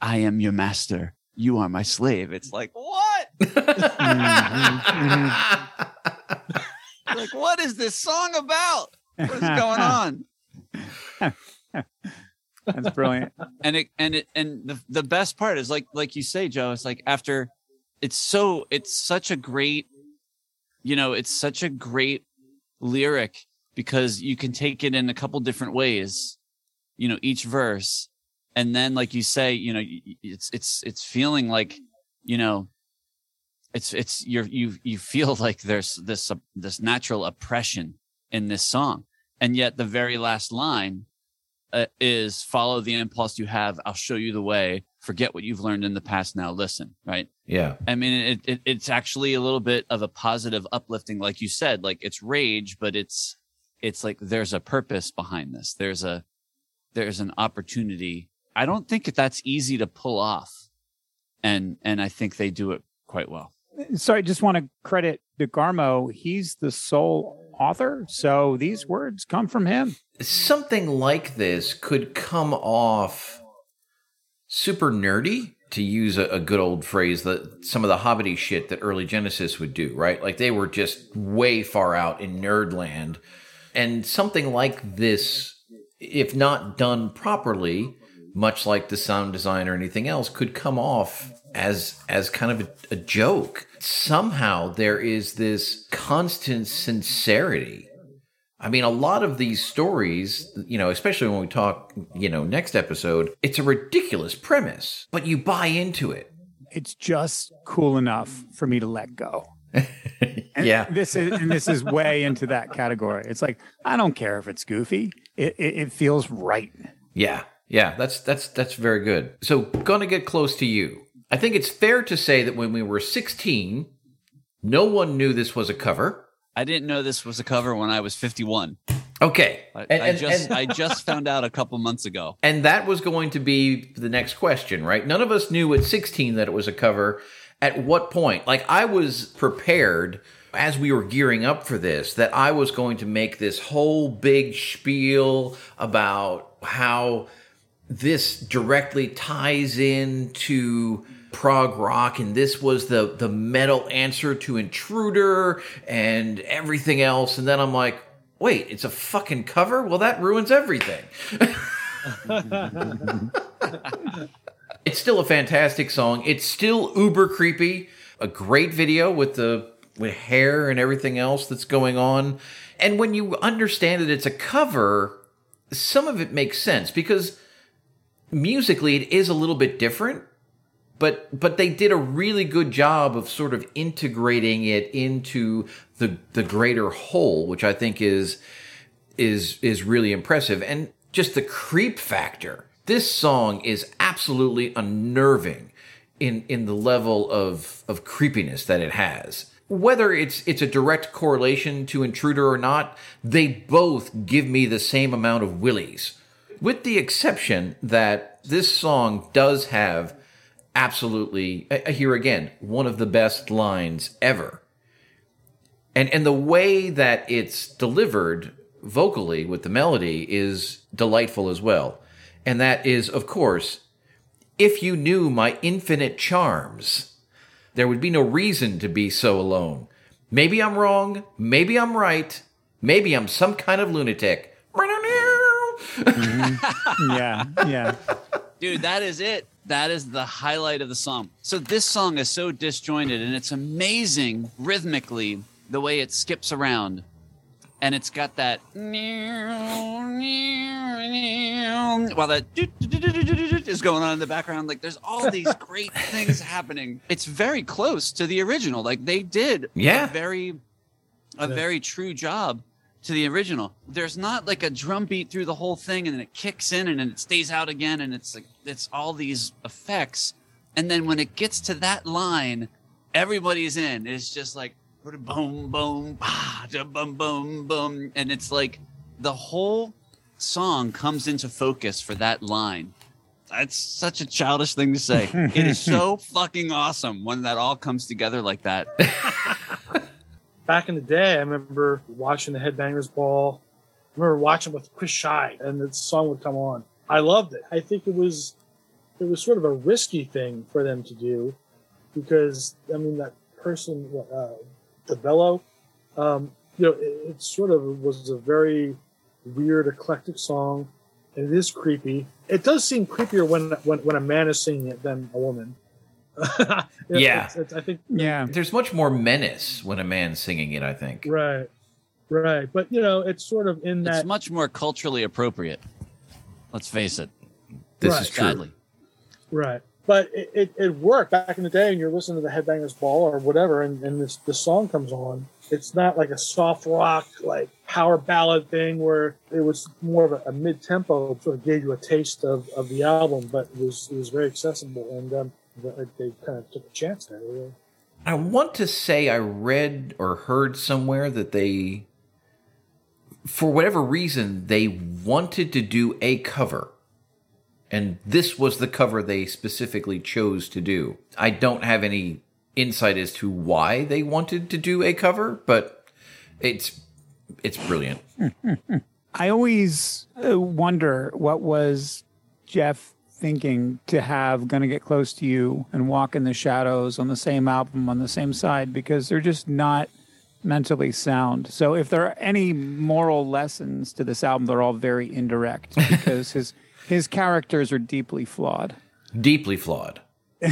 Speaker 3: I am your master. You are my slave. It's like what? (laughs) Like what is this song about? What is going on? (laughs)
Speaker 4: That's brilliant.
Speaker 3: and it and it and the, the best part is like like you say joe it's like after it's so it's such a great you know it's such a great lyric because you can take it in a couple different ways you know each verse. And then like you say you know it's it's it's feeling like you know it's it's you're you you feel (laughs) like there's this uh, this natural oppression in this song. And yet the very last line uh, is follow the impulse you have. I'll show you the way. Forget what you've learned in the past. Now listen. Right?
Speaker 1: Yeah,
Speaker 3: i mean it, it it's actually a little bit of a positive uplifting like you said like it's rage but it's it's like there's a purpose behind this there's a there's an opportunity i don't think that's easy to pull off and and i think they do it quite well
Speaker 4: So I just want to credit DeGarmo. He's the sole author. So these words come from him.
Speaker 1: something like this could come off super nerdy, to use a, a good old phrase, that some of the hobbity shit that early Genesis would do, right? Like they were just way far out in nerdland. And something like this, if not done properly, much like the sound design or anything else, could come off as as kind of a, a joke. Somehow there is this constant sincerity I mean, a lot of these stories, you know, especially when we talk, you know, next episode, it's a ridiculous premise, but you buy into it.
Speaker 4: It's just cool enough for me to let go. (laughs) And
Speaker 1: yeah.
Speaker 4: This is and this is way into that category. It's like I don't care if it's goofy. It it, it feels right.
Speaker 1: Yeah. Yeah, that's that's that's very good. So, gonna get close to you. I think it's fair to say that when we were 16, no one knew this was a cover.
Speaker 3: I didn't know this was a cover when I was 51.
Speaker 1: Okay.
Speaker 3: I,
Speaker 1: And-
Speaker 3: I just
Speaker 1: and-
Speaker 3: I just found out a couple months ago.
Speaker 1: And that was going to be the next question, right? None of us knew at 16 that it was a cover. At what point? Like, I was prepared as we were gearing up for this that I was going to make this whole big spiel about how this directly ties into prog rock and this was the the metal answer to intruder and everything else and then i'm like wait it's a fucking cover well that ruins everything (laughs) it's still a fantastic song. It's still uber creepy. A great video with the with hair and everything else that's going on. And when you understand that it's a cover, some of it makes sense because musically it is a little bit different. But but they did a really good job of sort of integrating it into the the greater whole, which I think is is is really impressive and just the creep factor this song is absolutely unnerving in in the level of of creepiness that it has. Whether it's it's a direct correlation to intruder or not they both give me the same amount of willies with the exception that this song does have absolutely here again one of the best lines ever. And and the way that it's delivered vocally with the melody is delightful as well and that is of course if you knew my infinite charms there would be no reason to be so alone maybe i'm wrong maybe i'm right maybe i'm some kind of lunatic mm-hmm.
Speaker 4: Yeah, yeah.
Speaker 3: Dude, that is it. That is the highlight of the song. So this song is so disjointed and it's amazing rhythmically the way it skips around. And it's got that while that is going on in the background. Like there's all these (laughs) great things happening. It's very close to the original. Like they did
Speaker 1: Yeah.
Speaker 3: a very a very true job to the original. There's not like a drum beat through the whole thing and then it kicks in and then it stays out again and it's like it's all these effects. And then when it gets to that line, everybody's in. It's just like boom boom bah, da, boom boom boom and it's like the whole song comes into focus for that line. That's such a childish thing to say. (laughs) it is so fucking awesome when that all comes together like that. (laughs)
Speaker 2: back in the day, I remember watching the Headbangers Ball. I remember watching with Chris Shy, and the song would come on. I loved it. I think it was it was sort of a risky thing for them to do because I mean that person, uh, Dalbello, um, you know, it, it sort of was a very weird, eclectic song. and It is creepy. It does seem creepier when when, when a man is singing it than a woman. (laughs) It-
Speaker 1: Yeah.
Speaker 2: it's- it's- I think
Speaker 4: Yeah.
Speaker 1: there's much more menace when a man's singing it i think
Speaker 2: Right. Right. But you know, it's sort of in that.
Speaker 3: It's much more culturally appropriate. Let's face it.
Speaker 1: this
Speaker 2: Right.
Speaker 1: is true
Speaker 3: Sadly.
Speaker 2: right. But it, it, it worked back in the day and you're listening to the Headbangers Ball or whatever and, and this the song comes on. It's not like a soft rock, like power ballad thing where it was more of a, a mid tempo sort of gave you a taste of, of the album, but it was it was very accessible and um, they, they kind of took a chance there. Really.
Speaker 1: I want to say I read or heard somewhere that they, for whatever reason, they wanted to do a cover. And this was the cover they specifically chose to do. I don't have any insight as to why they wanted to do a cover, but it's it's brilliant. (laughs)
Speaker 4: I always uh, wonder what was Geoff thinking to have Gonna Get Close to You and Walk in the Shadows on the same album on the same side because they're just not mentally sound. So if there are any moral lessons to this album, they're all very indirect because his his characters are deeply flawed.
Speaker 1: Deeply flawed. (laughs)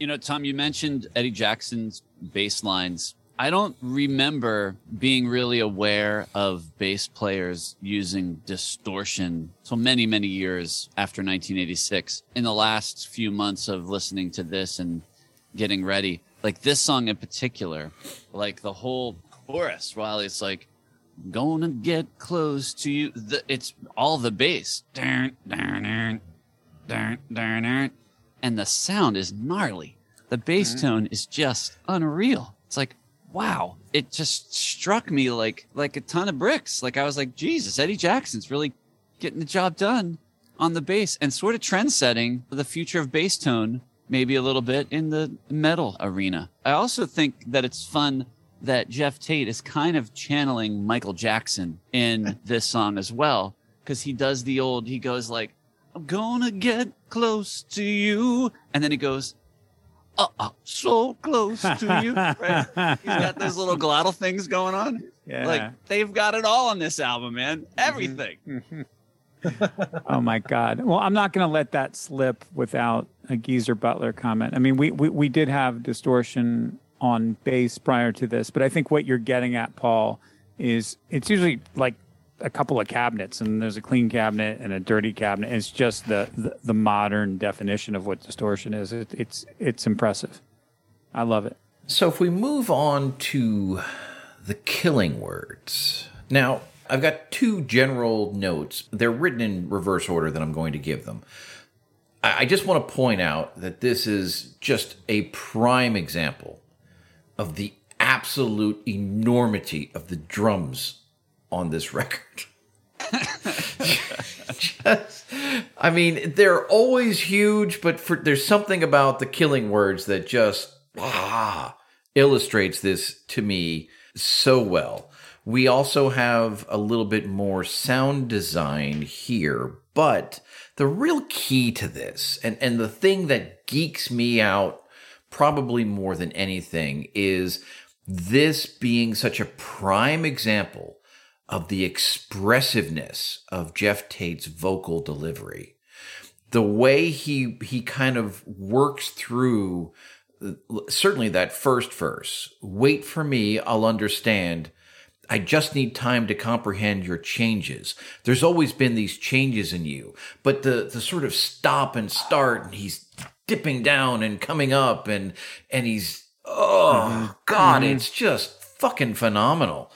Speaker 3: You know, Tom, you mentioned Eddie Jackson's bass lines. I don't remember being really aware of bass players using distortion so many, many years after 1986. In the last few months of listening to this and getting ready, like this song in particular, like the whole chorus, while it's like, gonna get close to you, the, it's all the bass. Dun, dun, dun, dun, dun, dun and the sound is gnarly. The bass
Speaker 4: Mm-hmm.
Speaker 3: tone is just unreal. It's like, wow. It just struck me like like a ton of bricks. Like I was like, Jesus, Eddie Jackson's really getting the job done on the bass and sort of trend setting for the future of bass tone, maybe a little bit in the metal arena. I also think that it's fun that Geoff Tate is kind of channeling Michael Jackson in (laughs) this song as well. Cause he does the old, he goes like, I'm gonna get close to you. And then he goes, uh, uh so close to you. (laughs) Right? He's got those little glottal things going on.
Speaker 4: Yeah.
Speaker 3: Like they've got it all on this album, man. Everything. (laughs)
Speaker 4: oh my God. Well, I'm not going to let that slip without a Geezer Butler comment. I mean, we, we, we did have distortion on bass prior to this, but I think what you're getting at, Paul, is it's usually like a couple of cabinets and there's a clean cabinet and a dirty cabinet. It's just the, the, the modern definition of what distortion is. It, it's, it's impressive. I love it.
Speaker 1: So if we move on to the killing words. Now, I've got two general notes. They're written in reverse order that I'm going to give them. I I just want to point out that this is just a prime example of the absolute enormity of the drums on this (laughs) record. just, I mean, they're always huge, but for, there's something about the killing words that just ah, illustrates this to me so well. We also have a little bit more sound design here, but the real key to this, and, and the thing that geeks me out probably more than anything, is this being such a prime example of the expressiveness of Geoff Tate's vocal delivery. The way he he kind of works through certainly that first verse. Wait for me, I'll understand. I just need time to comprehend your changes. There's always been these changes in you, but the the sort of stop and start and he's dipping down and coming up and and he's oh mm-hmm. god, mm-hmm. it's just fucking phenomenal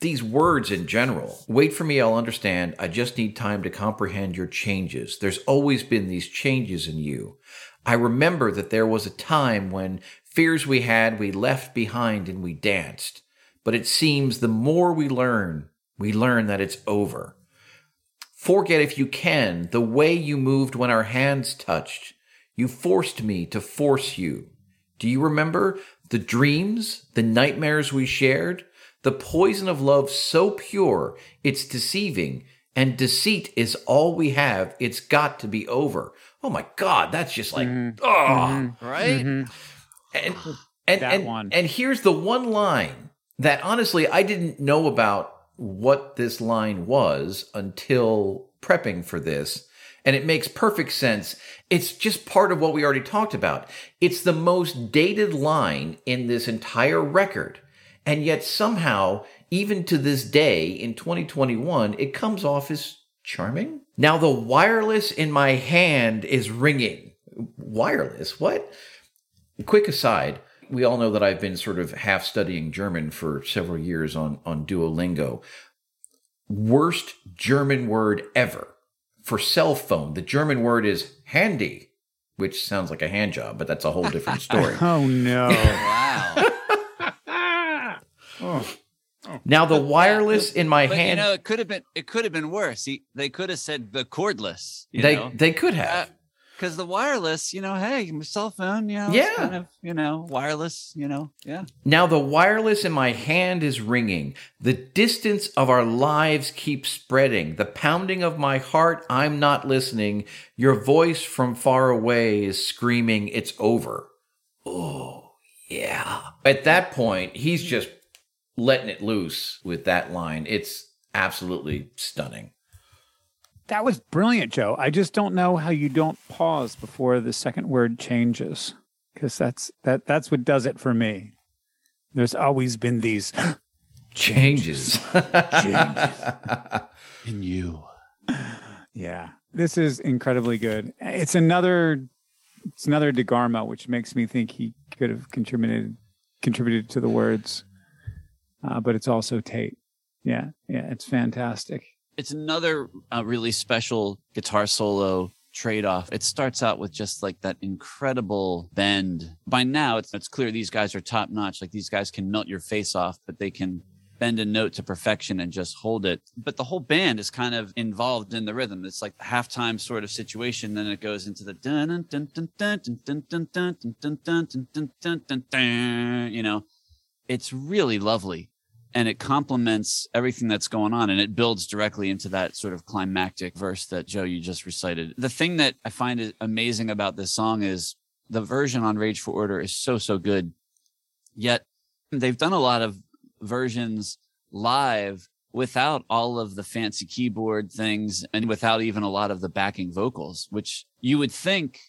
Speaker 1: these words in general. Wait for me, I'll understand. I just need time to comprehend your changes. There's always been these changes in you. I remember that there was a time when fears we had, we left behind and we danced. But it seems the more we learn, we learn that it's over. Forget if you can the way you moved when our hands touched. You forced me to force you. Do you remember the dreams, the nightmares we shared? The poison of love so pure, it's deceiving, and deceit is all we have. It's got to be over. Oh my God, that's just like, oh,
Speaker 3: Right? Mm-hmm.
Speaker 1: and (sighs) and
Speaker 4: That
Speaker 1: and,
Speaker 4: one.
Speaker 1: and here's the one line that honestly I didn't know about what this line was until prepping for this. And it makes perfect sense. It's just part of what we already talked about. It's the most dated line in this entire record. And yet somehow, even to this day in 2021, it comes off as charming. Now the wireless in my hand is ringing. Wireless? What? quick aside we all know that i've been sort of half studying german for several years on on duolingo worst german word ever for cell phone the german word is handy which sounds like a hand job but that's a whole different (laughs) story
Speaker 4: Oh no. (laughs)
Speaker 3: Wow.
Speaker 1: now the wireless in my
Speaker 3: But
Speaker 1: hand
Speaker 3: you know, it could have been it could have been worse. He, they could have said the cordless. You
Speaker 1: they
Speaker 3: know?
Speaker 1: they could have
Speaker 3: Uh, because the wireless, you know, hey, my cell phone, you know,
Speaker 1: Yeah.
Speaker 3: kind of, you know, wireless, you know, yeah.
Speaker 1: Now the wireless in my hand is ringing. The distance of our lives keeps spreading. The pounding of my heart, I'm not listening. Your voice from far away is screaming, it's over. Oh, yeah. At that point, he's just letting it loose with that line. It's absolutely stunning.
Speaker 4: That was brilliant, Joe. I just don't know how you don't pause before the second word changes because that's that that's what does it for me. There's always been these (gasps)
Speaker 1: Changes. (laughs)
Speaker 3: In you.
Speaker 4: Yeah. This is incredibly good. It's another it's another DeGarmo, which makes me think he could have contributed contributed to the words. Uh, but it's also Tate. Yeah, yeah, it's fantastic.
Speaker 3: It's another uh, really special guitar solo trade off. It starts out with just like that incredible bend. By now, it's, it's clear these guys are top notch. Like these guys can melt your face off, but they can bend a note to perfection and just hold it. But the whole band is kind of involved in the rhythm. It's like halftime sort of situation. Then it goes into the dun dun dun dun dun dun dun dun dun dun dun dun dun dun dun. You know, it's really lovely and it complements everything that's going on and it builds directly into that sort of climactic verse that Joe you just recited. The thing that I find amazing about this song is the version on Rage for Order is so so good. Yet they've done a lot of versions live without all of the fancy keyboard things and without even a lot of the backing vocals, which you would think,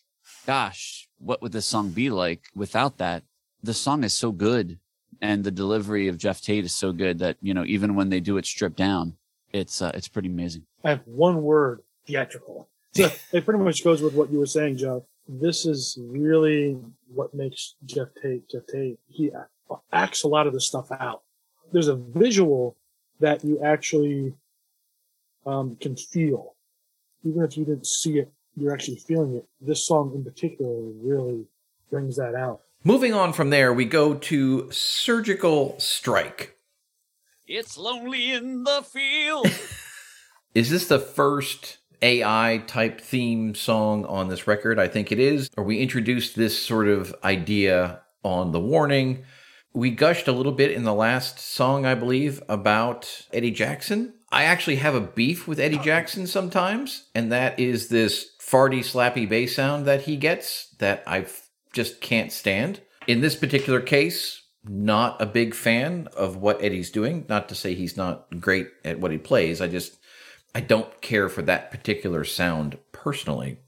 Speaker 3: gosh, what would this song be like without that? The song is so good and the delivery of Geoff Tate is so good that you know even when they do it stripped down, it's uh, it's pretty amazing.
Speaker 2: I have one word: theatrical. So it pretty much goes with what you were saying, Joe. This is really what makes Geoff Tate Geoff Tate. He acts a lot of the stuff out. There's a visual that you actually um, can feel, even if you didn't see it. You're actually feeling it. This song in particular really brings that out.
Speaker 1: Moving on from there, we go to Surgical Strike.
Speaker 3: It's lonely in the field. (laughs)
Speaker 1: Is this the first AI type theme song on this record? I think it is. Or we introduced this sort of idea on The Warning. We gushed a little bit in the last song, I believe, about Eddie Jackson. I actually have a beef with Eddie Jackson sometimes, and that is this farty, slappy bass sound that he gets that I just can't stand. In this particular case, not a big fan of what Eddie's doing. Not to say he's not great at what he plays. I just I don't care for that particular sound personally.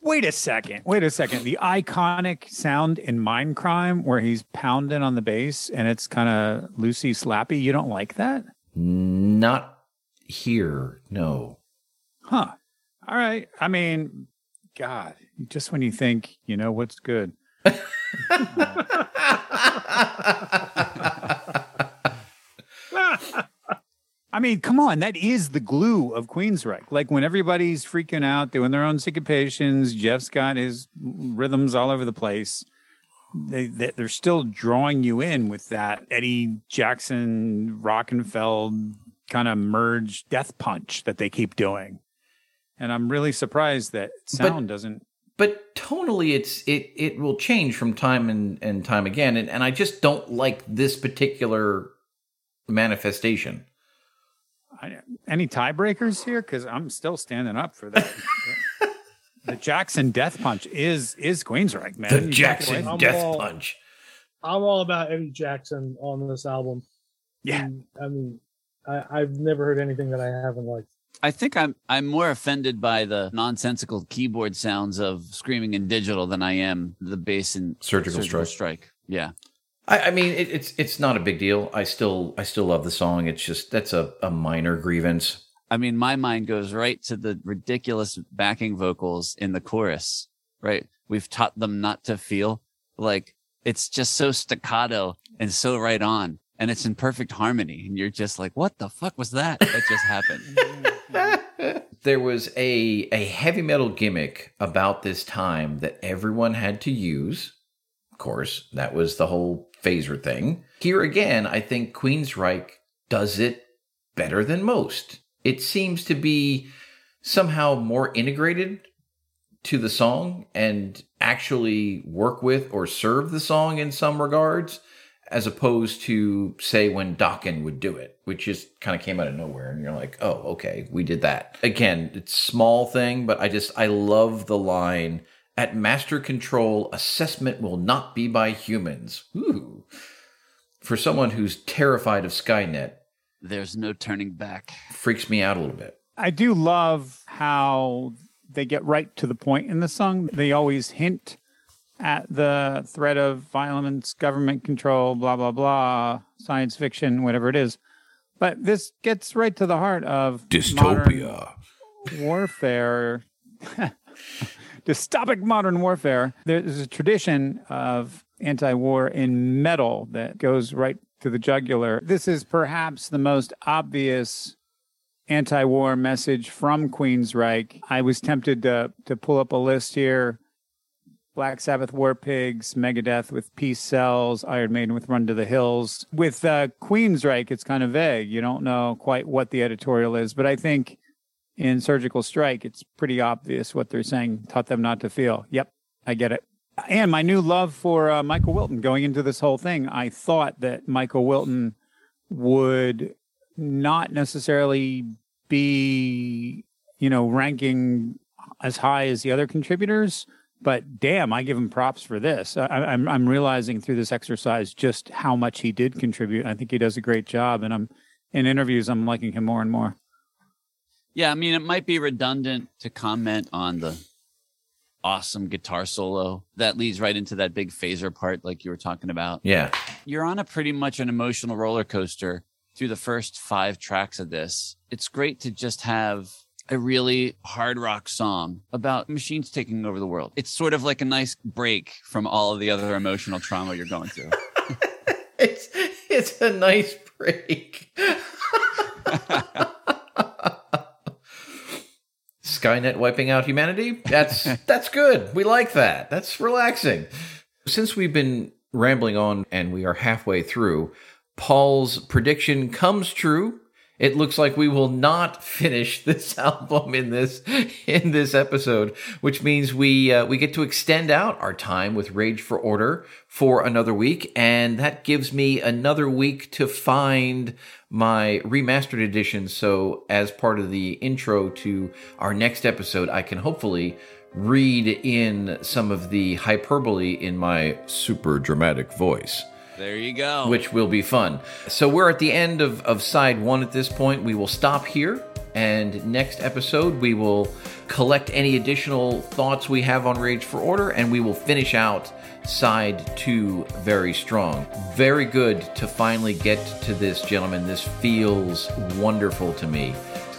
Speaker 4: Wait a second. Wait a second. The iconic sound in Mind Crime where he's pounding on the bass and it's kind of loosey slappy. You don't like that?
Speaker 1: Not here, no.
Speaker 4: Huh. All right. I mean, God, just when you think you know what's good. (laughs) I mean, come on, that is the glue of Queensryche. Like when everybody's freaking out, doing their own syncopations, Geoff's got his rhythms all over the place. They, they they're still drawing you in with that Eddie Jackson Rockenfield kind of merge death punch that they keep doing. And I'm really surprised that sound doesn't
Speaker 1: But tonally it's it it will change from time and, and time again. And and I just don't like this particular manifestation.
Speaker 4: I, any tiebreakers here? Because I'm still standing up for that. (laughs) the Jackson Death Punch is is Queensryche, man.
Speaker 1: The
Speaker 4: You
Speaker 1: Jackson
Speaker 4: get away-
Speaker 2: I'm
Speaker 1: Death
Speaker 2: all-
Speaker 1: Punch.
Speaker 2: I'm all about Eddie Jackson on this album.
Speaker 4: Yeah.
Speaker 2: And, I mean, I, I've never heard anything that I haven't liked.
Speaker 3: I think I'm I'm more offended by the nonsensical keyboard sounds of screaming in digital than I am the bass and
Speaker 1: Surgical, strike.
Speaker 3: strike. Yeah.
Speaker 1: I, I mean, it, it's it's not a big deal. I still I still love the song. It's just that's a, a minor grievance.
Speaker 3: I mean, my mind goes right to the ridiculous backing vocals in the chorus, right? We've taught them not to feel like it's just so staccato and so right on. And it's in perfect harmony. And you're just like, what the fuck was that? That just happened. (laughs)
Speaker 1: there was a a heavy metal gimmick about this time that everyone had to use. Of course, that was the whole phaser thing. Here again, I think Queensryche does it better than most. It seems to be somehow more integrated to the song and actually work with or serve the song in some regards, as opposed to say when Dokken would do it, which just kind of came out of nowhere, and you're like, oh, okay, we did that. Again, it's small thing, but I just I love the line. At master control, assessment will not be by humans. Ooh. For someone who's terrified of Skynet,
Speaker 3: There's no turning back.
Speaker 1: freaks me out a little bit.
Speaker 4: I do love how they get right to the point in the song. They always hint at the threat of violence, government control, blah, blah, blah, science fiction, whatever it is. But this gets right to the heart of dystopia warfare. (laughs) Dystopic modern warfare. There's a tradition of anti war in metal that goes right to the jugular. This is perhaps the most obvious anti war message from Queensryche. I was tempted to, to pull up a list here. Black Sabbath War Pigs, Megadeth with Peace Sells, Iron Maiden with Run to the Hills. With uh, Queensryche, it's kind of vague. You don't know quite what the editorial is, but I think in Surgical Strike, it's pretty obvious what they're saying. Taught them not to feel. Yep, I get it. And my new love for uh, Michael Wilton going into this whole thing, I thought that Michael Wilton would not necessarily be, you know, ranking as high as the other contributors. But damn, I give him props for this. I, I'm I'm realizing through this exercise just how much he did contribute. I think he does a great job, and I'm in interviews I'm liking him more and more.
Speaker 3: Yeah, I mean, it might be redundant to comment on the awesome guitar solo that leads right into that big phaser part, like you were talking about.
Speaker 1: Yeah.
Speaker 3: You're on a pretty much an emotional roller coaster through the first five tracks of this. It's great to just have a really hard rock song about machines taking over the world. It's sort of like a nice break from all of the other emotional trauma you're going through. (laughs)
Speaker 1: It's it's a nice break. (laughs) Skynet wiping out humanity? That's (laughs) that's good. We like that. That's relaxing. Since we've been rambling on and we are halfway through, Paul's prediction comes true. It looks like we will not (laughs) finish this album in this in this episode, which means we uh, we get to extend out our time with Rage for Order for another week, and that gives me another week to find my remastered edition. So, as part of the intro to our next episode, I can hopefully read in some of the hyperbole in my super dramatic voice
Speaker 3: There you go.
Speaker 1: which will be fun. So we're at the end of, of side one at this point. We will stop here. And next episode, we will collect any additional thoughts we have on Rage for Order, and we will finish out side two very strong. Very good to finally get to this, gentlemen. This feels wonderful to me.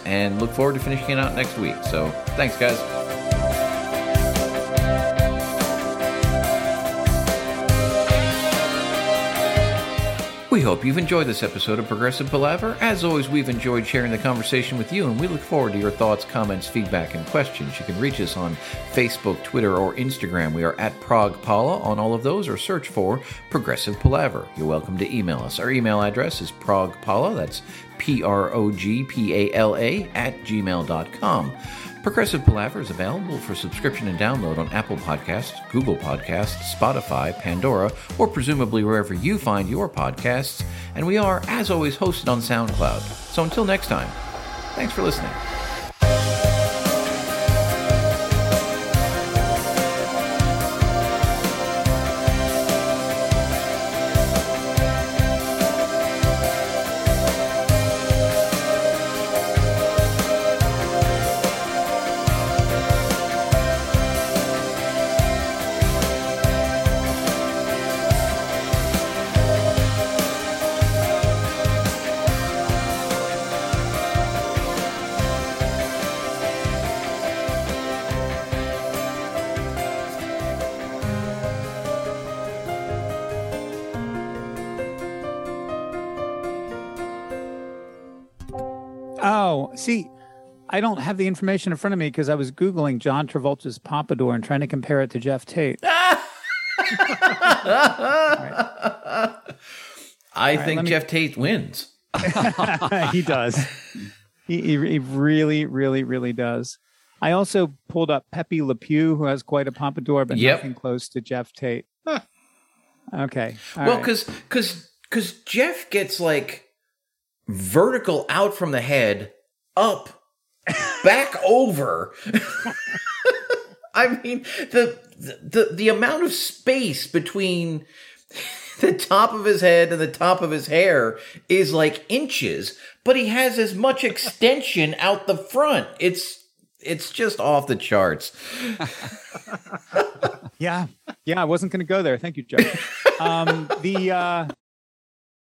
Speaker 1: And look forward to finishing it out next week. So thanks, guys. We hope you've enjoyed this episode of Progressive Palaver. As always, we've enjoyed sharing the conversation with you, and we look forward to your thoughts, comments, feedback, and questions. You can reach us on Facebook, Twitter, or Instagram. We are at progpala on all of those, or search for Progressive Palaver. You're welcome to email us. Our email address is progpala, that's P R O G P A L A, at gmail.com. Progressive Palaver is available for subscription and download on Apple Podcasts, Google Podcasts, Spotify, Pandora, or presumably wherever you find your podcasts. And we are, as always, hosted on SoundCloud. So until next time, thanks for listening.
Speaker 4: Have the information in front of me because I was Googling John Travolta's Pompadour and trying to compare it to Geoff Tate. (laughs)
Speaker 1: I think
Speaker 4: me-
Speaker 1: Geoff Tate wins. (laughs)
Speaker 4: he does. He, he, he really, really, really does. I also pulled up Pepe Le Pew, who has quite a pompadour, but
Speaker 1: Yep.
Speaker 4: nothing close to Geoff Tate.
Speaker 2: Huh.
Speaker 4: Okay. all
Speaker 1: well,
Speaker 4: right.
Speaker 1: because because because Geoff gets like vertical out from the head, up, back over. I mean the the the amount of space between (laughs) the top of his head and the top of his hair is like inches, but he has as much extension out the front. It's it's just off the charts. (laughs)
Speaker 4: Yeah, yeah, I wasn't going to go there. Thank you, Joe. um, the uh,